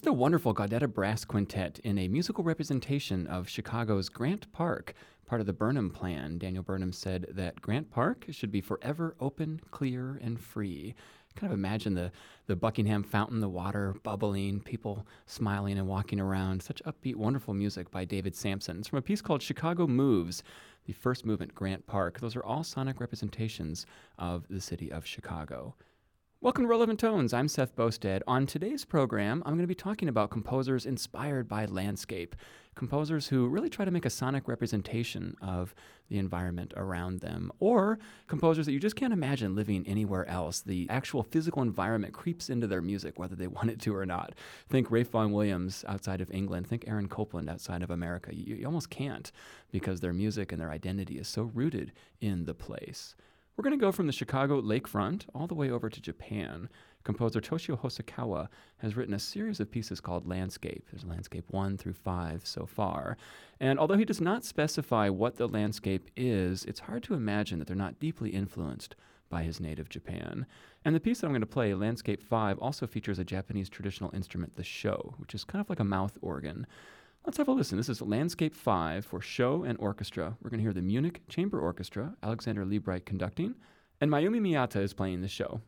That's the wonderful Gaudete Brass Quintet in a musical representation of Chicago's Grant Park, part of the Burnham Plan. Daniel Burnham said that Grant Park should be forever open, clear, and free. Kind of imagine the, the Buckingham Fountain, the water bubbling, people smiling and walking around. Such upbeat, wonderful music by David Sampson. It's from a piece called Chicago Moves, the first movement, Grant Park. Those are all sonic representations of the city of Chicago. Welcome to Relevant Tones. I'm Seth Boustead. On today's program, I'm going to be talking about composers inspired by landscape, composers who really try to make a sonic representation of the environment around them, or composers that you just can't imagine living anywhere else. The actual physical environment creeps into their music, whether they want it to or not. Think Ralph Vaughan Williams outside of England, think Aaron Copland outside of America. You, you almost can't because their music and their identity is so rooted in the place. We're going to go from the Chicago lakefront all the way over to Japan. Composer Toshio Hosokawa has written a series of pieces called Landscape. There's Landscape 1 through 5 so far. And although he does not specify what the landscape is, it's hard to imagine that they're not deeply influenced by his native Japan. And the piece that I'm going to play, Landscape 5, also features a Japanese traditional instrument, the sho, which is kind of like a mouth organ. Let's have a listen. This is Landscape 5 for sho and orchestra. We're going to hear the Munich Chamber Orchestra, Alexander Liebreich conducting, and Mayumi Miyata is playing the sho.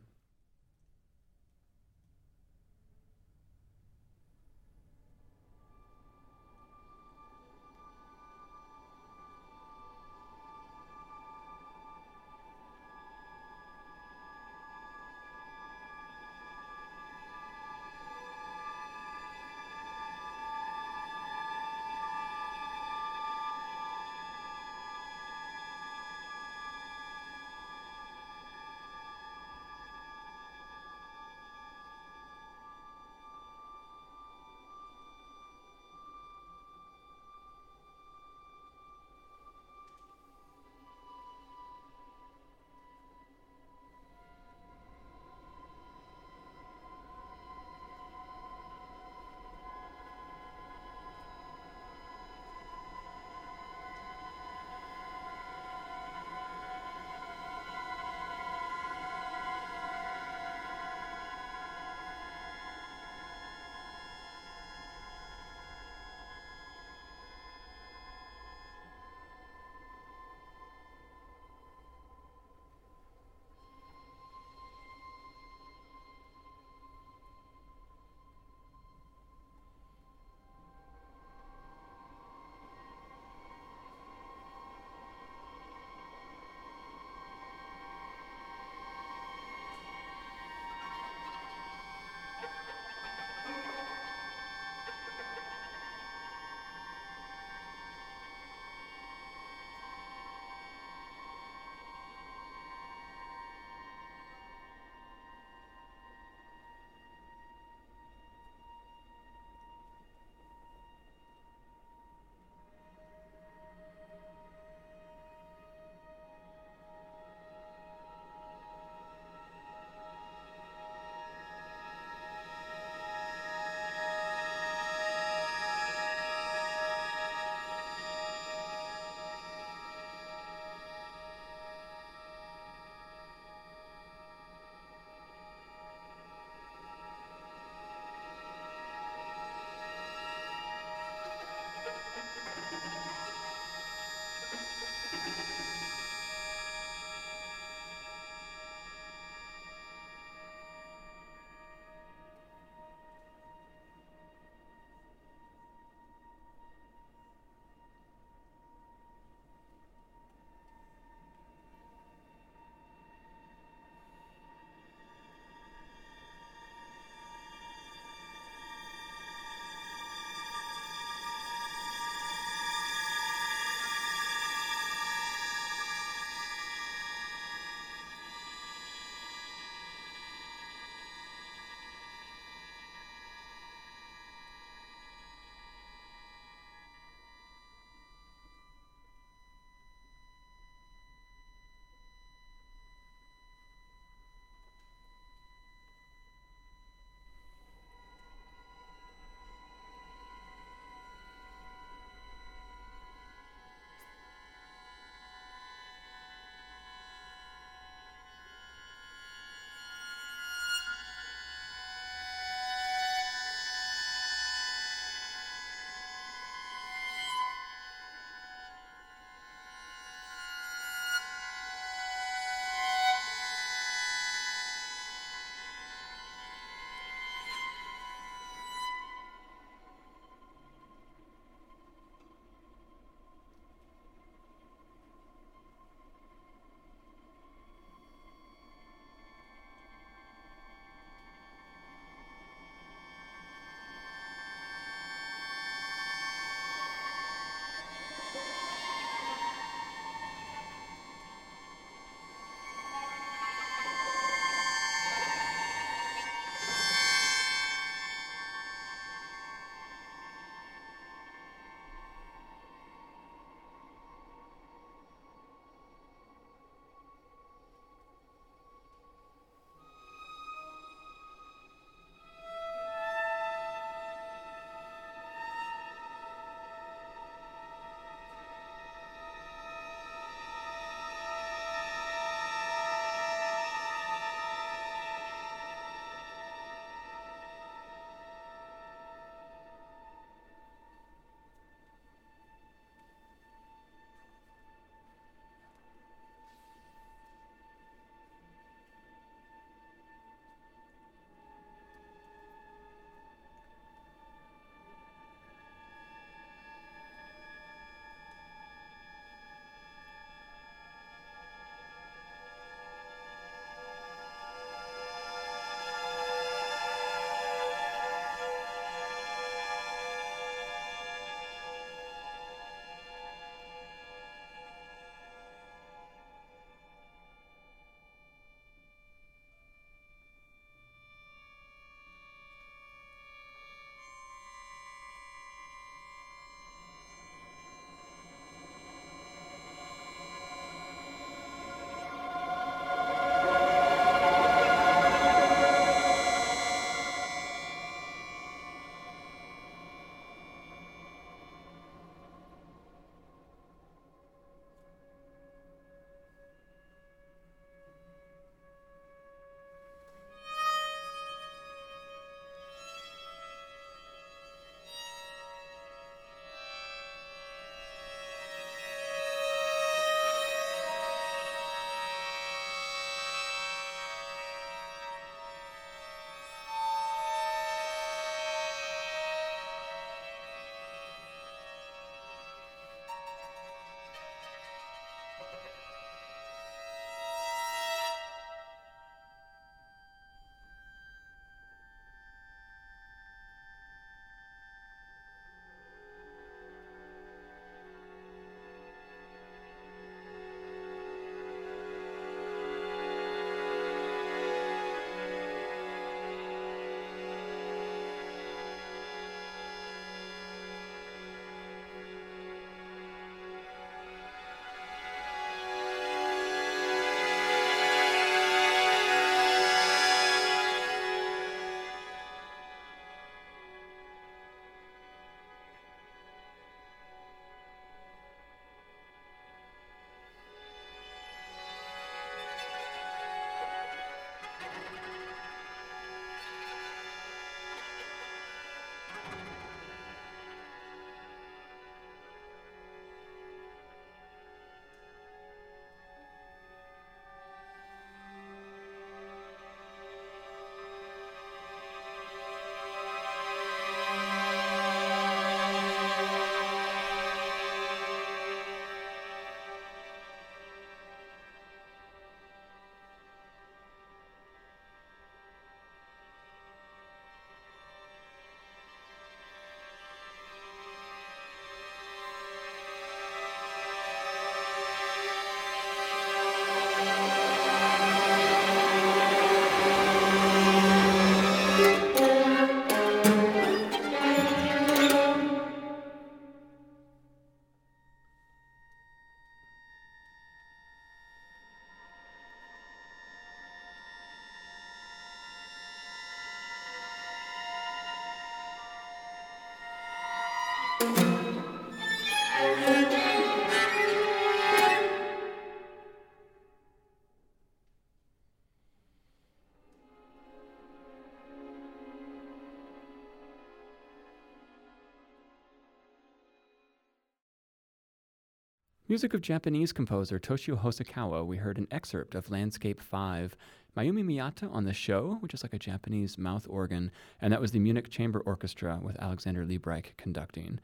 Music of Japanese composer Toshio Hosokawa, we heard an excerpt of Landscape 5. Mayumi Miyata on the sho, which is like a Japanese mouth organ, and that was the Munich Chamber Orchestra with Alexander Liebreich conducting.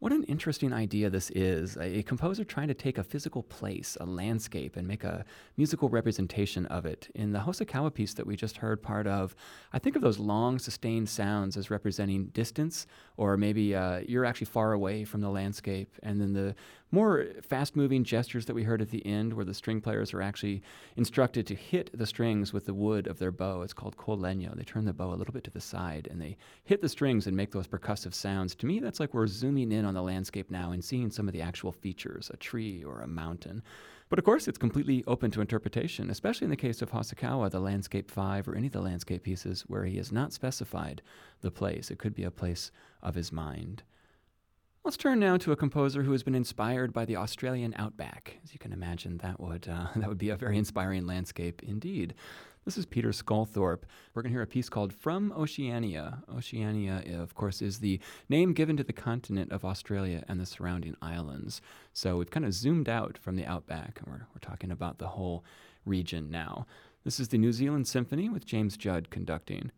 What an interesting idea this is. A, composer trying to take a physical place, a landscape, and make a musical representation of it. In the Hosokawa piece that we just heard part of, I think of those long, sustained sounds as representing distance, or maybe uh, you're actually far away from the landscape. And then the more fast moving gestures that we heard at the end, where the string players are actually instructed to hit the strings with the wood of their bow. It's called col legno. They turn the bow a little bit to the side and they hit the strings and make those percussive sounds. To me, that's like we're zooming in on the landscape now and seeing some of the actual features a tree or a mountain. But of course, it's completely open to interpretation, especially in the case of Hosokawa, the Landscape 5, or any of the landscape pieces where he has not specified the place. It could be a place of his mind. Let's turn now to a composer who has been inspired by the Australian outback. As you can imagine, that would, uh, that would be a very inspiring landscape indeed. This is Peter Sculthorpe. We're going to hear a piece called From Oceania. Oceania, of course, is the name given to the continent of Australia and the surrounding islands. So we've kind of zoomed out from the outback, and we're, we're talking about the whole region now. This is the New Zealand Symphony with James Judd conducting.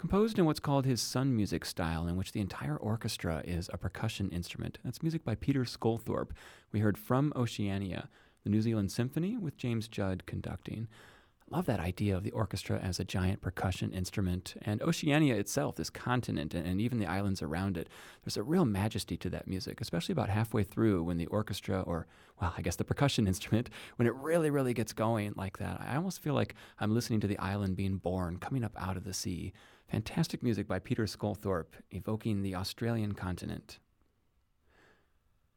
Composed in what's called his sun music style, in which the entire orchestra is a percussion instrument. That's music by Peter Sculthorpe. We heard From Oceania, the New Zealand Symphony, with James Judd conducting I love that idea of the orchestra as a giant percussion instrument. And Oceania itself, this continent, and, even the islands around it, there's a real majesty to that music, especially about halfway through when the orchestra, or, well, I guess the percussion instrument, when it really, really gets going like that. I almost feel like I'm listening to the island being born, coming up out of the sea. Fantastic music by Peter Sculthorpe, evoking the Australian continent.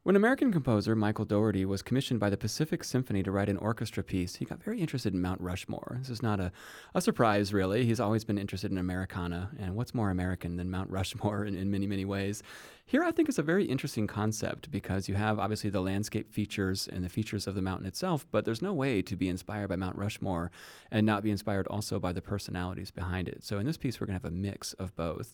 When American composer Michael Daugherty was commissioned by the Pacific Symphony to write an orchestra piece, he got very interested in Mount Rushmore. This is not a, a surprise, really. He's always been interested in Americana, and what's more American than Mount Rushmore in, in many, many ways? Here, I think is a very interesting concept because you have obviously the landscape features and the features of the mountain itself, but there's no way to be inspired by Mount Rushmore and not be inspired also by the personalities behind it. So in this piece, we're going to have a mix of both.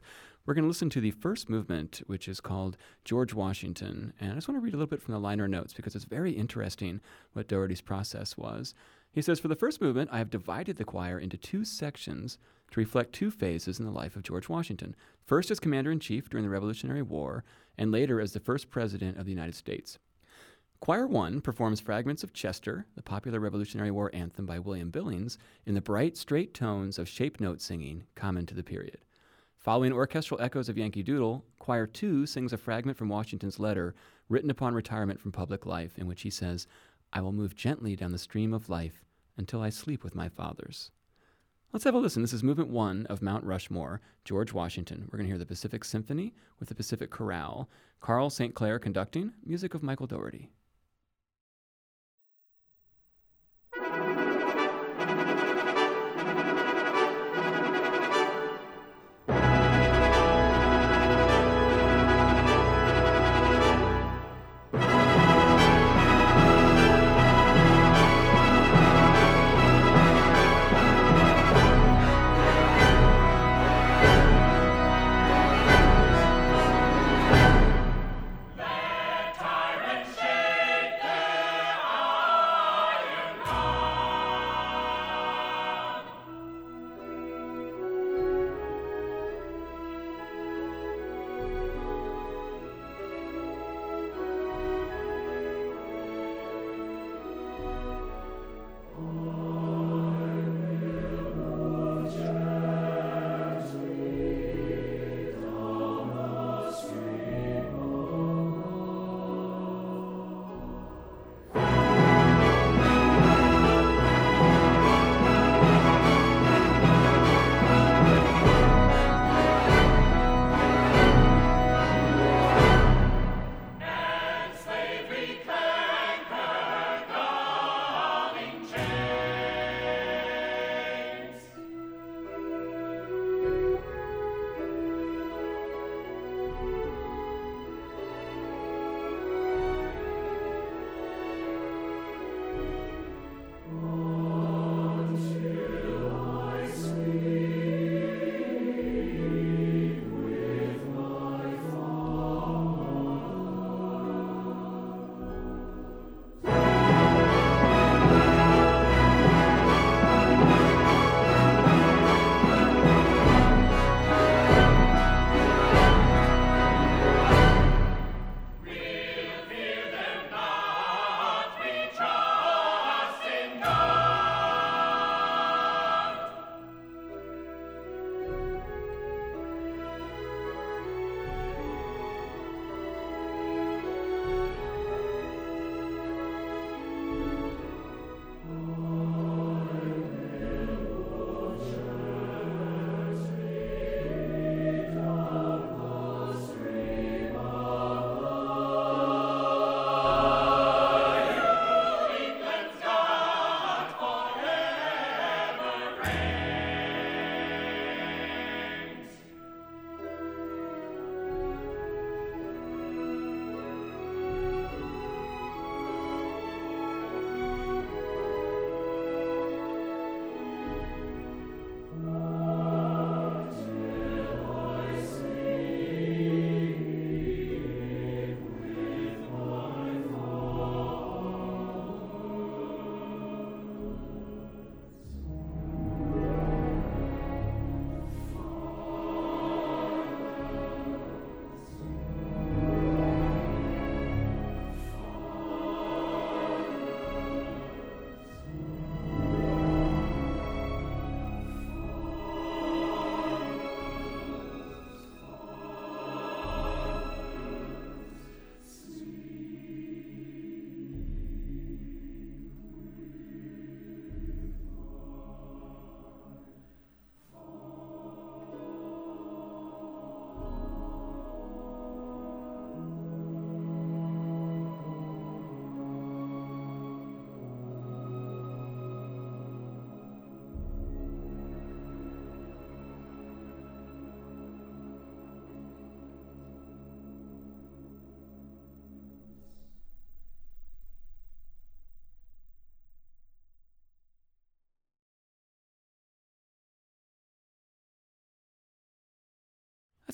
We're going to listen to the first movement, which is called George Washington. And I just want to read a little bit from the liner notes because it's very interesting what Daugherty's process was. He says, For the first movement, I have divided the choir into two sections to reflect two phases in the life of George Washington first as commander in chief during the Revolutionary War, and later as the first president of the United States. Choir 1 performs fragments of Chester, the popular Revolutionary War anthem by William Billings, in the bright, straight tones of shape note singing common to the period. Following orchestral echoes of Yankee Doodle, Choir 2 sings a fragment from Washington's letter written upon retirement from public life, in which he says, I will move gently down the stream of life until I sleep with my fathers. Let's have a listen. This is movement one of Mount Rushmore, George Washington. We're going to hear the Pacific Symphony with the Pacific Chorale, Carl St. Clair conducting, music of Michael Daugherty.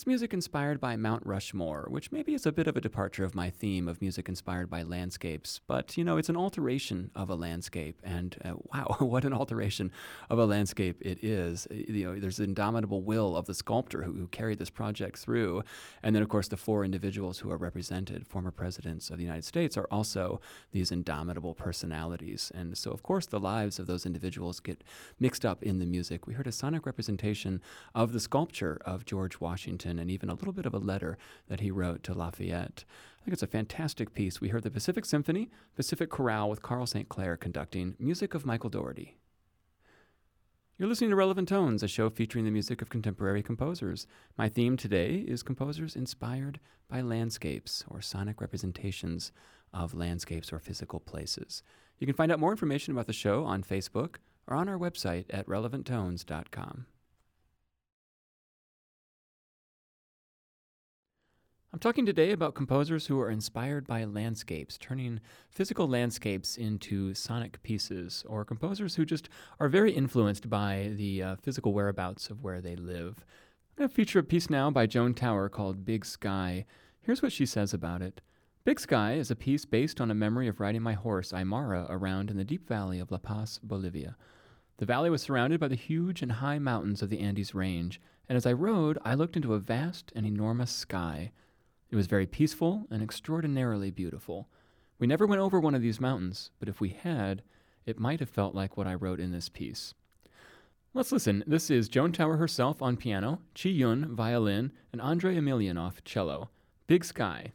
Music inspired by Mount Rushmore, which maybe is a bit of a departure of my theme of music inspired by landscapes. But, you know, it's an alteration of a landscape. And uh, wow, what an alteration of a landscape it is. Uh, you know, there's the indomitable will of the sculptor who, who carried this project through. And then, of course, the four individuals who are represented, former presidents of the United States, are also these indomitable personalities. And so, of course, the lives of those individuals get mixed up in the music. We heard a sonic representation of the sculpture of George Washington And even a little bit of a letter that he wrote to Lafayette. I think it's a fantastic piece. We heard the Pacific Symphony, Pacific Chorale with Carl St. Clair conducting, music of Michael Daugherty. You're listening to Relevant Tones, a show featuring the music of contemporary composers. My theme today is composers inspired by landscapes or sonic representations of landscapes or physical places. You can find out more information about the show on Facebook or on our website at relevanttones.com. I'm talking today about composers who are inspired by landscapes, turning physical landscapes into sonic pieces, or composers who just are very influenced by the uh, physical whereabouts of where they live. I'm going to feature a piece now by Joan Tower called Big Sky. Here's what she says about it. Big Sky is a piece based on a memory of riding my horse, Aymara, around in the deep valley of La Paz, Bolivia. The valley was surrounded by the huge and high mountains of the Andes Range, and as I rode, I looked into a vast and enormous sky. It was very peaceful and extraordinarily beautiful. We never went over one of these mountains, but if we had, it might have felt like what I wrote in this piece. Let's listen. This is Joan Tower herself on piano, Chee-Yun violin, and Andrei Emelianoff cello. Big Sky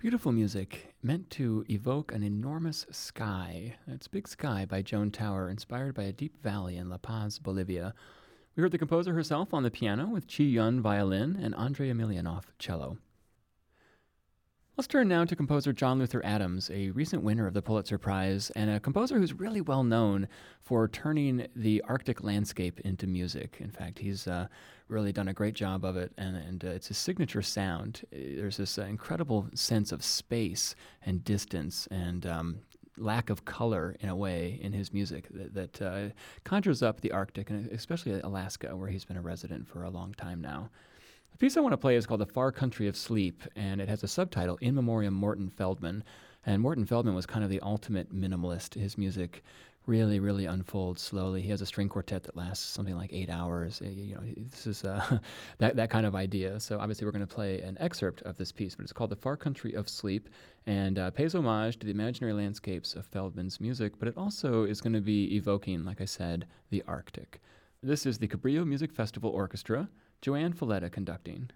Beautiful music meant to evoke an enormous sky. It's Big Sky by Joan Tower, inspired by a deep valley in La Paz, Bolivia. We heard the composer herself on the piano with Chee-Yun violin and Andrei Emelianoff cello. Let's turn now to composer John Luther Adams, a recent winner of the Pulitzer Prize, and a composer who's really well known for turning the Arctic landscape into music. In fact, he's uh, really done a great job of it, and, and uh, it's his signature sound. There's this uh, incredible sense of space and distance and um, lack of color in a way in his music that, that uh, conjures up the Arctic, and especially Alaska, where he's been a resident for a long time now. The piece I want to play is called The Far Country of Sleep, and it has a subtitle, In Memoriam Morton Feldman. And Morton Feldman was kind of the ultimate minimalist. His music really, really unfolds slowly. He has a string quartet that lasts something like eight hours. You know, this is uh, that, that kind of idea. So obviously we're going to play an excerpt of this piece, but it's called The Far Country of Sleep and uh, pays homage to the imaginary landscapes of Feldman's music, but it also is going to be evoking, like I said, the Arctic. This is the Cabrillo Music Festival Orchestra. JoAnn Falletta conducting.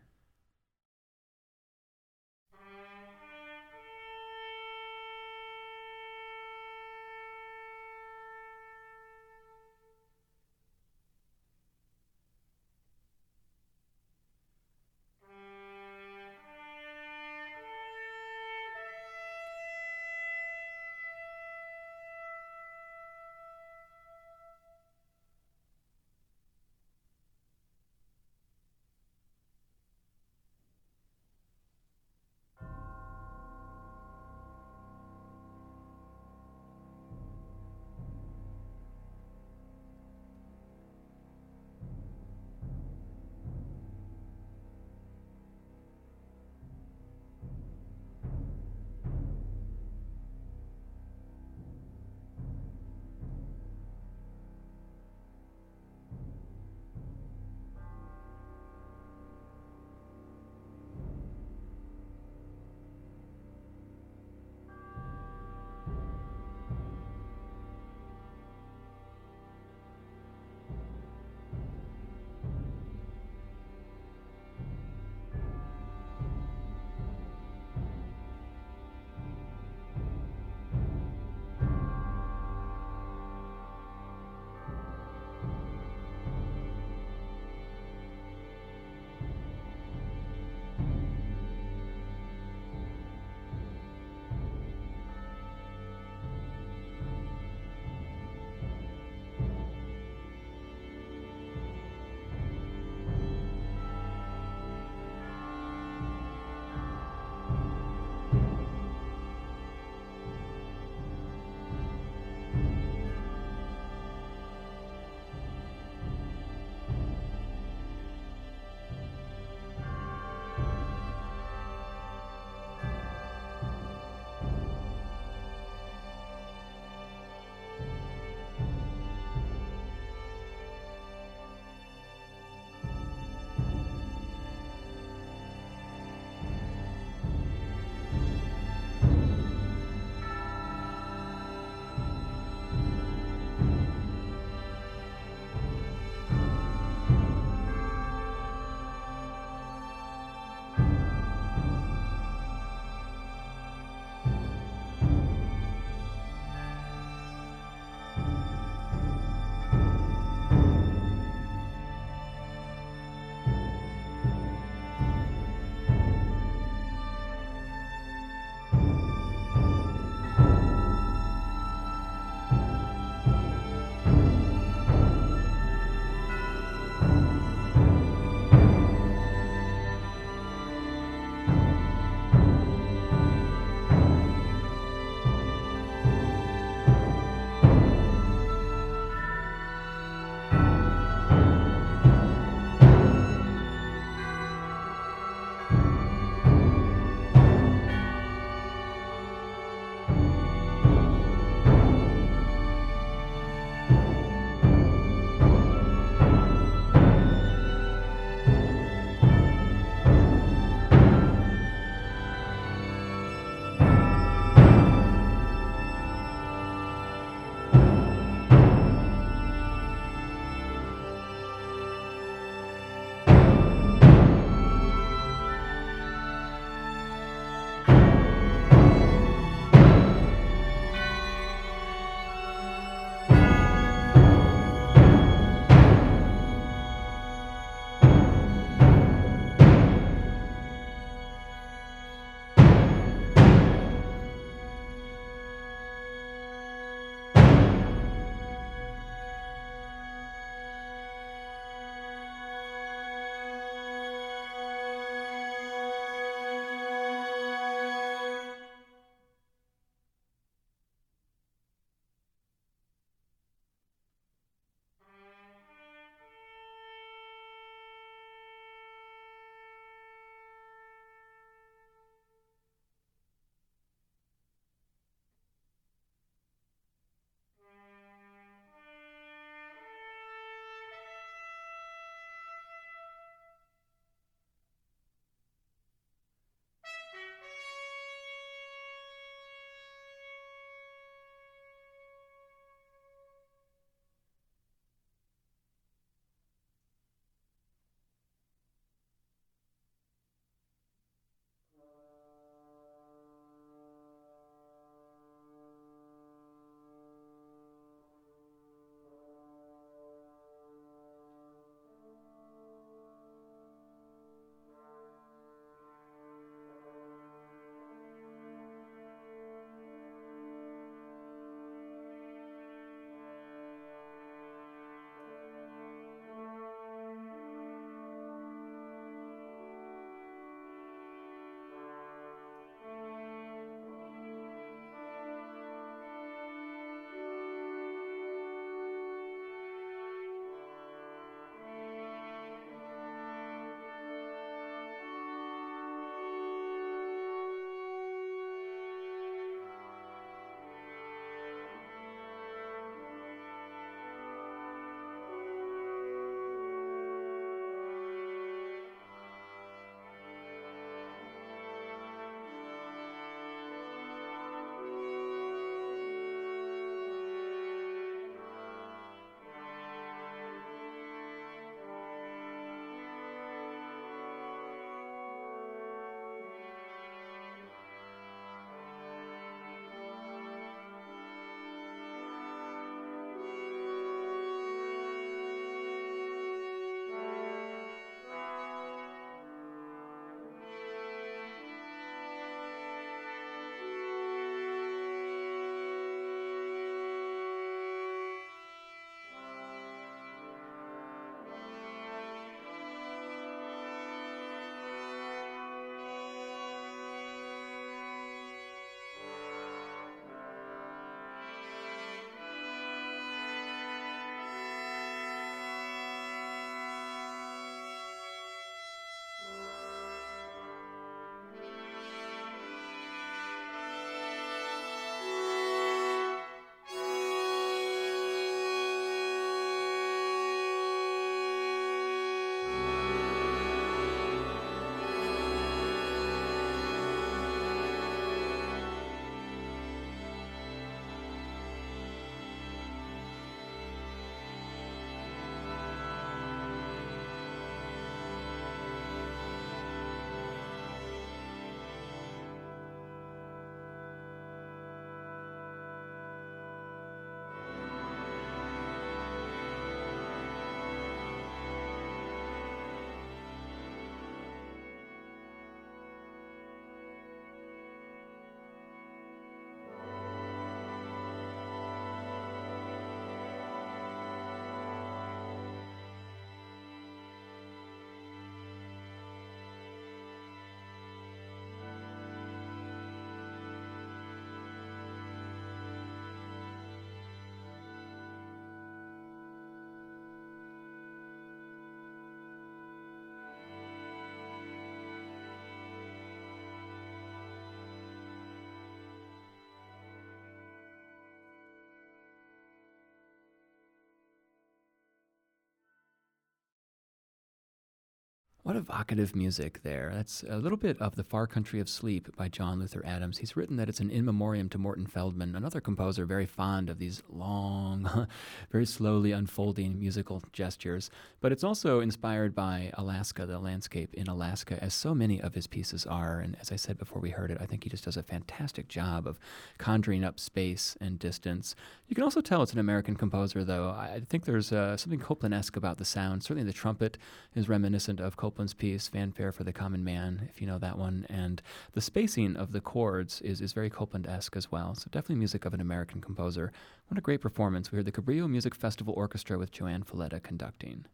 What evocative music there. That's a little bit of The Far Country of Sleep by John Luther Adams. He's written that it's an in memoriam to Morton Feldman, another composer very fond of these long, very slowly unfolding musical gestures. But it's also inspired by Alaska, the landscape in Alaska, as so many of his pieces are. And as I said before we heard it, I think he just does a fantastic job of conjuring up space and distance. You can also tell it's an American composer, though. I think there's uh, something Copland esque about the sound. Certainly the trumpet is reminiscent of Copland Copland's piece, Fanfare for the Common Man, if you know that one. And the spacing of the chords is, is very Copland esque as well. So definitely music of an American composer. What a great performance. We heard the Cabrillo Music Festival Orchestra with JoAnn Falletta conducting.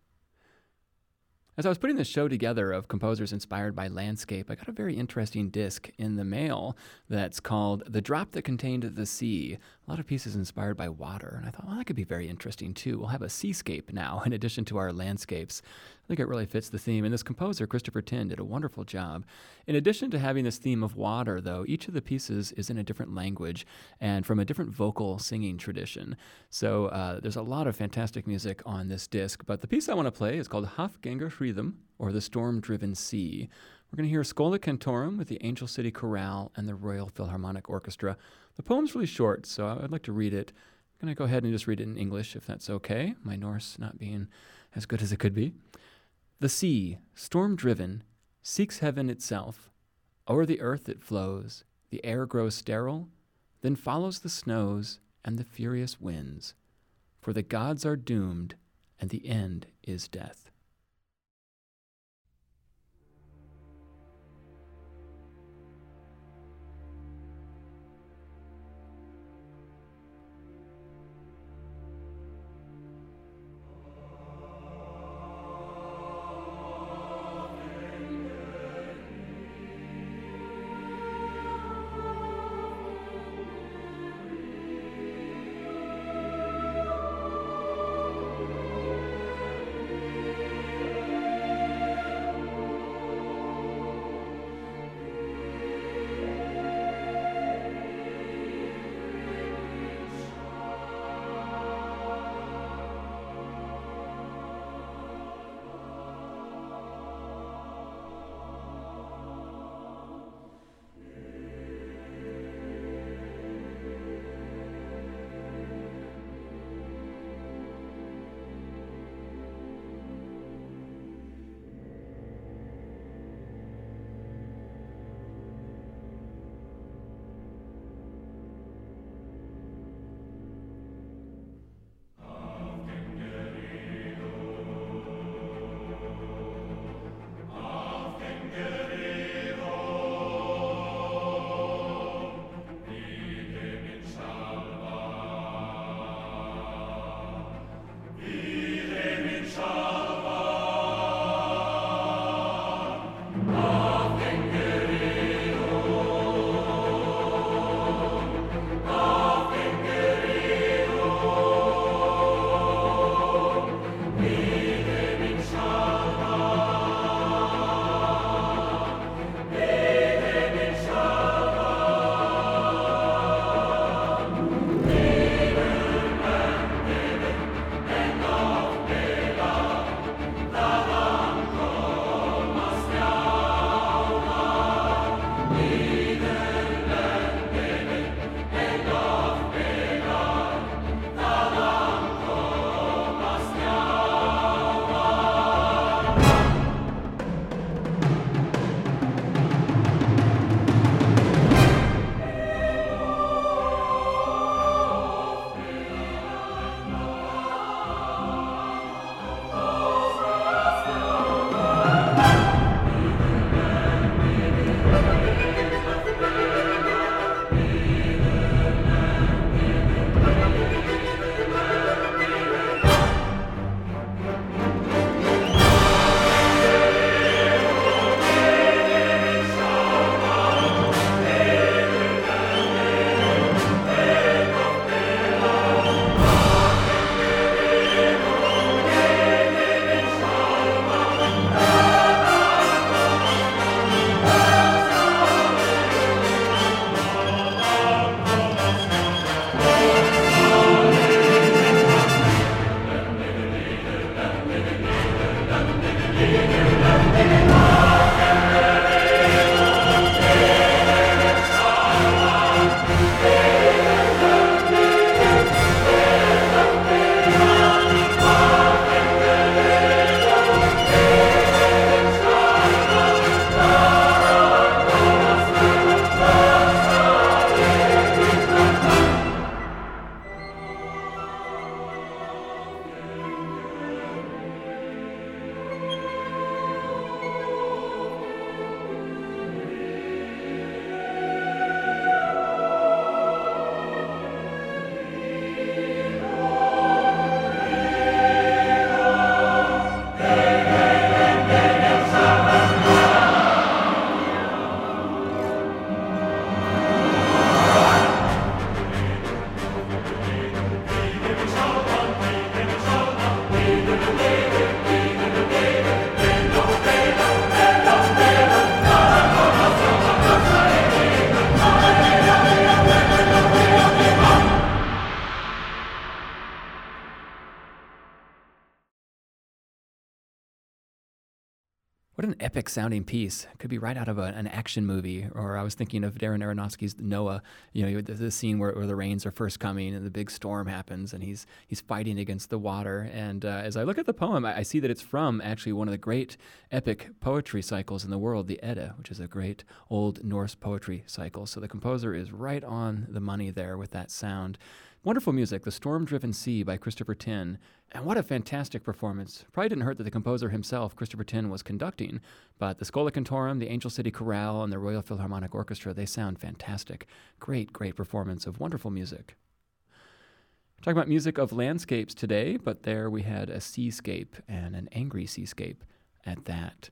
As I was putting this show together of composers inspired by landscape, I got a very interesting disc in the mail that's called The Drop That Contained the Sea. A lot of pieces inspired by water. And I thought, well, that could be very interesting too. We'll have a seascape now in addition to our landscapes. I think it really fits the theme. And this composer, Christopher Tin, did a wonderful job. In addition to having this theme of water, though, each of the pieces is in a different language and from a different vocal singing tradition. So uh, there's a lot of fantastic music on this disc. But the piece I want to play is called Hafgänger Rhythm, or The Storm Driven Sea. We're going to hear Schola Cantorum with the Angel City Chorale and the Royal Philharmonic Orchestra. The poem's really short, so I'd like to read it. I'm going to go ahead and just read it in English, if that's okay. My Norse not being as good as it could be. The sea, storm driven, seeks heaven itself. O'er the earth it flows, the air grows sterile, then follows the snows and the furious winds. For the gods are doomed, and the end is death. What an epic sounding piece. Could be right out of a, an action movie. Or I was thinking of Darren Aronofsky's Noah, you know, the, the scene where, where, the rains are first coming and the big storm happens and he's, he's fighting against the water. And uh, as I look at the poem, I, I, see that it's from actually one of the great epic poetry cycles in the world, the Edda, which is a great old Norse poetry cycle. So the composer is right on the money there with that sound. Wonderful music, The Storm Driven Sea by Christopher Tin. And what a fantastic performance. Probably didn't hurt that the composer himself, Christopher Tin, was conducting, but the Schola Cantorum, the Angel City Chorale, and the Royal Philharmonic Orchestra, they sound fantastic. Great, great performance of wonderful music. Talking about music of landscapes today, but there we had a seascape and an angry seascape at that.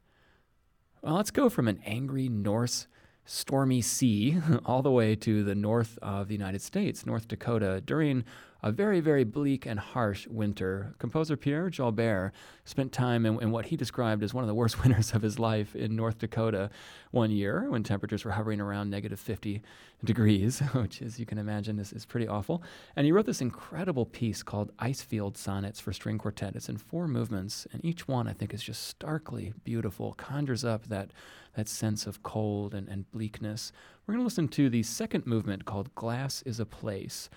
Well, let's go from an angry Norse stormy sea all the way to the north of the United States, North Dakota, during a very, very bleak and harsh winter. Composer Pierre Jalbert spent time in, in, what he described as one of the worst winters of his life in North Dakota one year when temperatures were hovering around negative 50 degrees, which, as you can imagine, is, is pretty awful. And he wrote this incredible piece called Icefield Sonnets for String Quartet. It's in four movements, and each one I think is just starkly beautiful, conjures up that, that sense of cold and, and bleakness. We're going to listen to the second movement called Glass is a Place.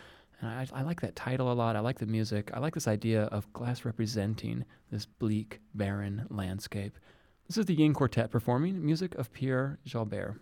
And I, I, like that title a lot. I like the music. I like this idea of glass representing this bleak, barren landscape. This is the Ying Quartet performing music of Pierre Jalbert.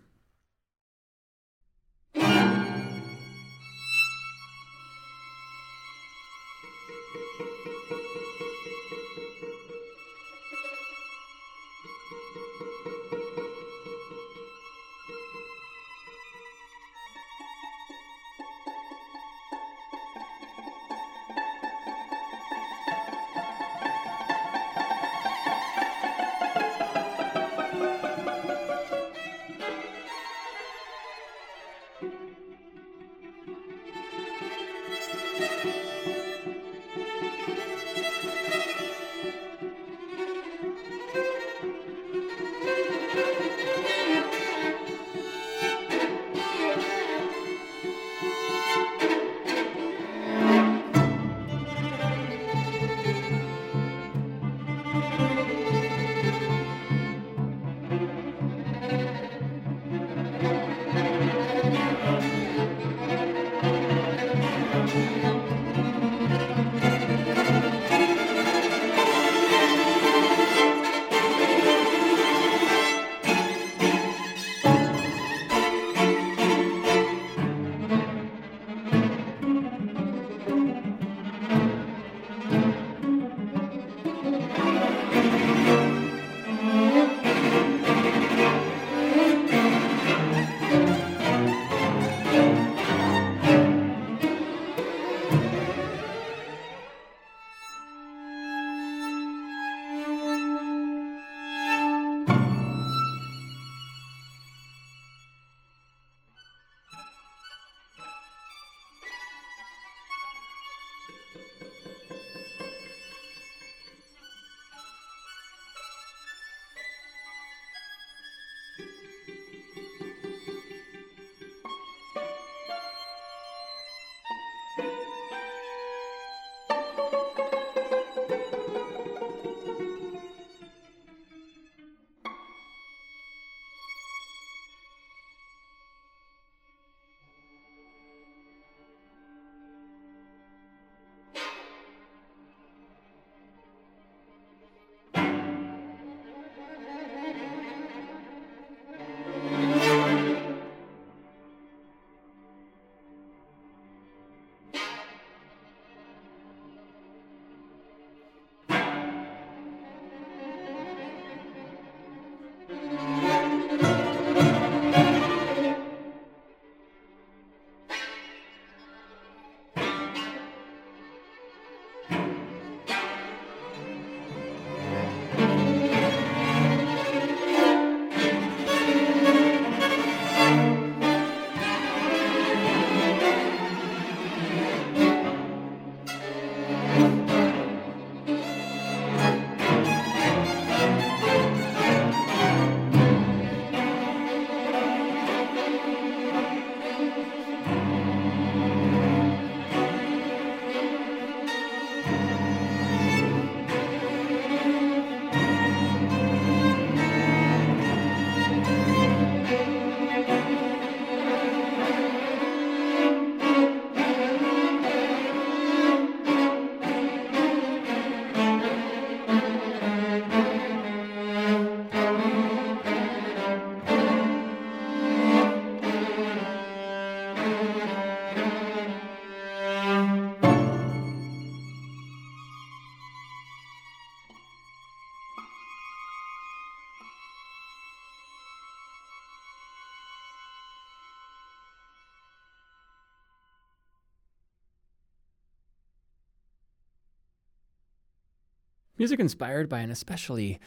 Music inspired by an especially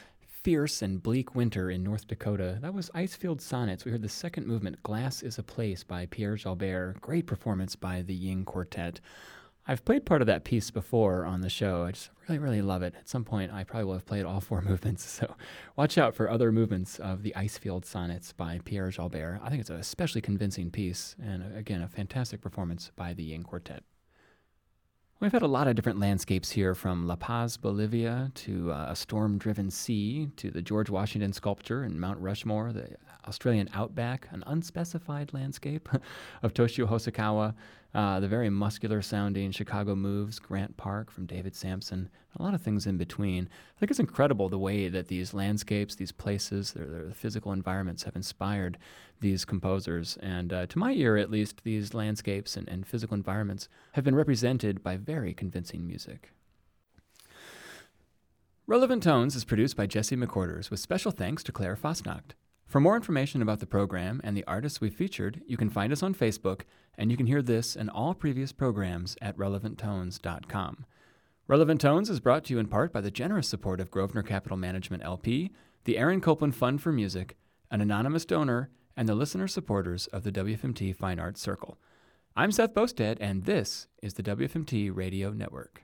fierce and bleak winter in North Dakota. That was Icefield Sonnets. We heard the second movement, Glass is a Place, by Pierre Jalbert. Great performance by the Ying Quartet. I've played part of that piece before on the show. I just really, really love it. At some point, I probably will have played all four movements. So watch out for other movements of the Icefield Sonnets by Pierre Jalbert. I think it's an especially convincing piece, and again, a fantastic performance by the Ying Quartet. We've had a lot of different landscapes here from La Paz, Bolivia, to uh, a storm driven sea, to the George Washington sculpture in Mount Rushmore, the Australian outback, an unspecified landscape of Toshio Hosokawa, uh, the very muscular sounding Chicago Moves, Grant Park from David Sampson, a lot of things in between. I think it's incredible the way that these landscapes, these places, their, their physical environments have inspired these composers. And uh, to my ear, at least, these landscapes and, and physical environments have been represented by very convincing music. Relevant Tones is produced by Jesse McQuarters with special thanks to Claire Fosnacht. For more information about the program and the artists we've featured, you can find us on Facebook, and you can hear this and all previous programs at relevanttones.com. Relevant Tones is brought to you in part by the generous support of Grosvenor Capital Management LP, the Aaron Copland Fund for Music, an anonymous donor, and the listener supporters of the WFMT Fine Arts Circle. I'm Seth Boustead, and this is the WFMT Radio Network.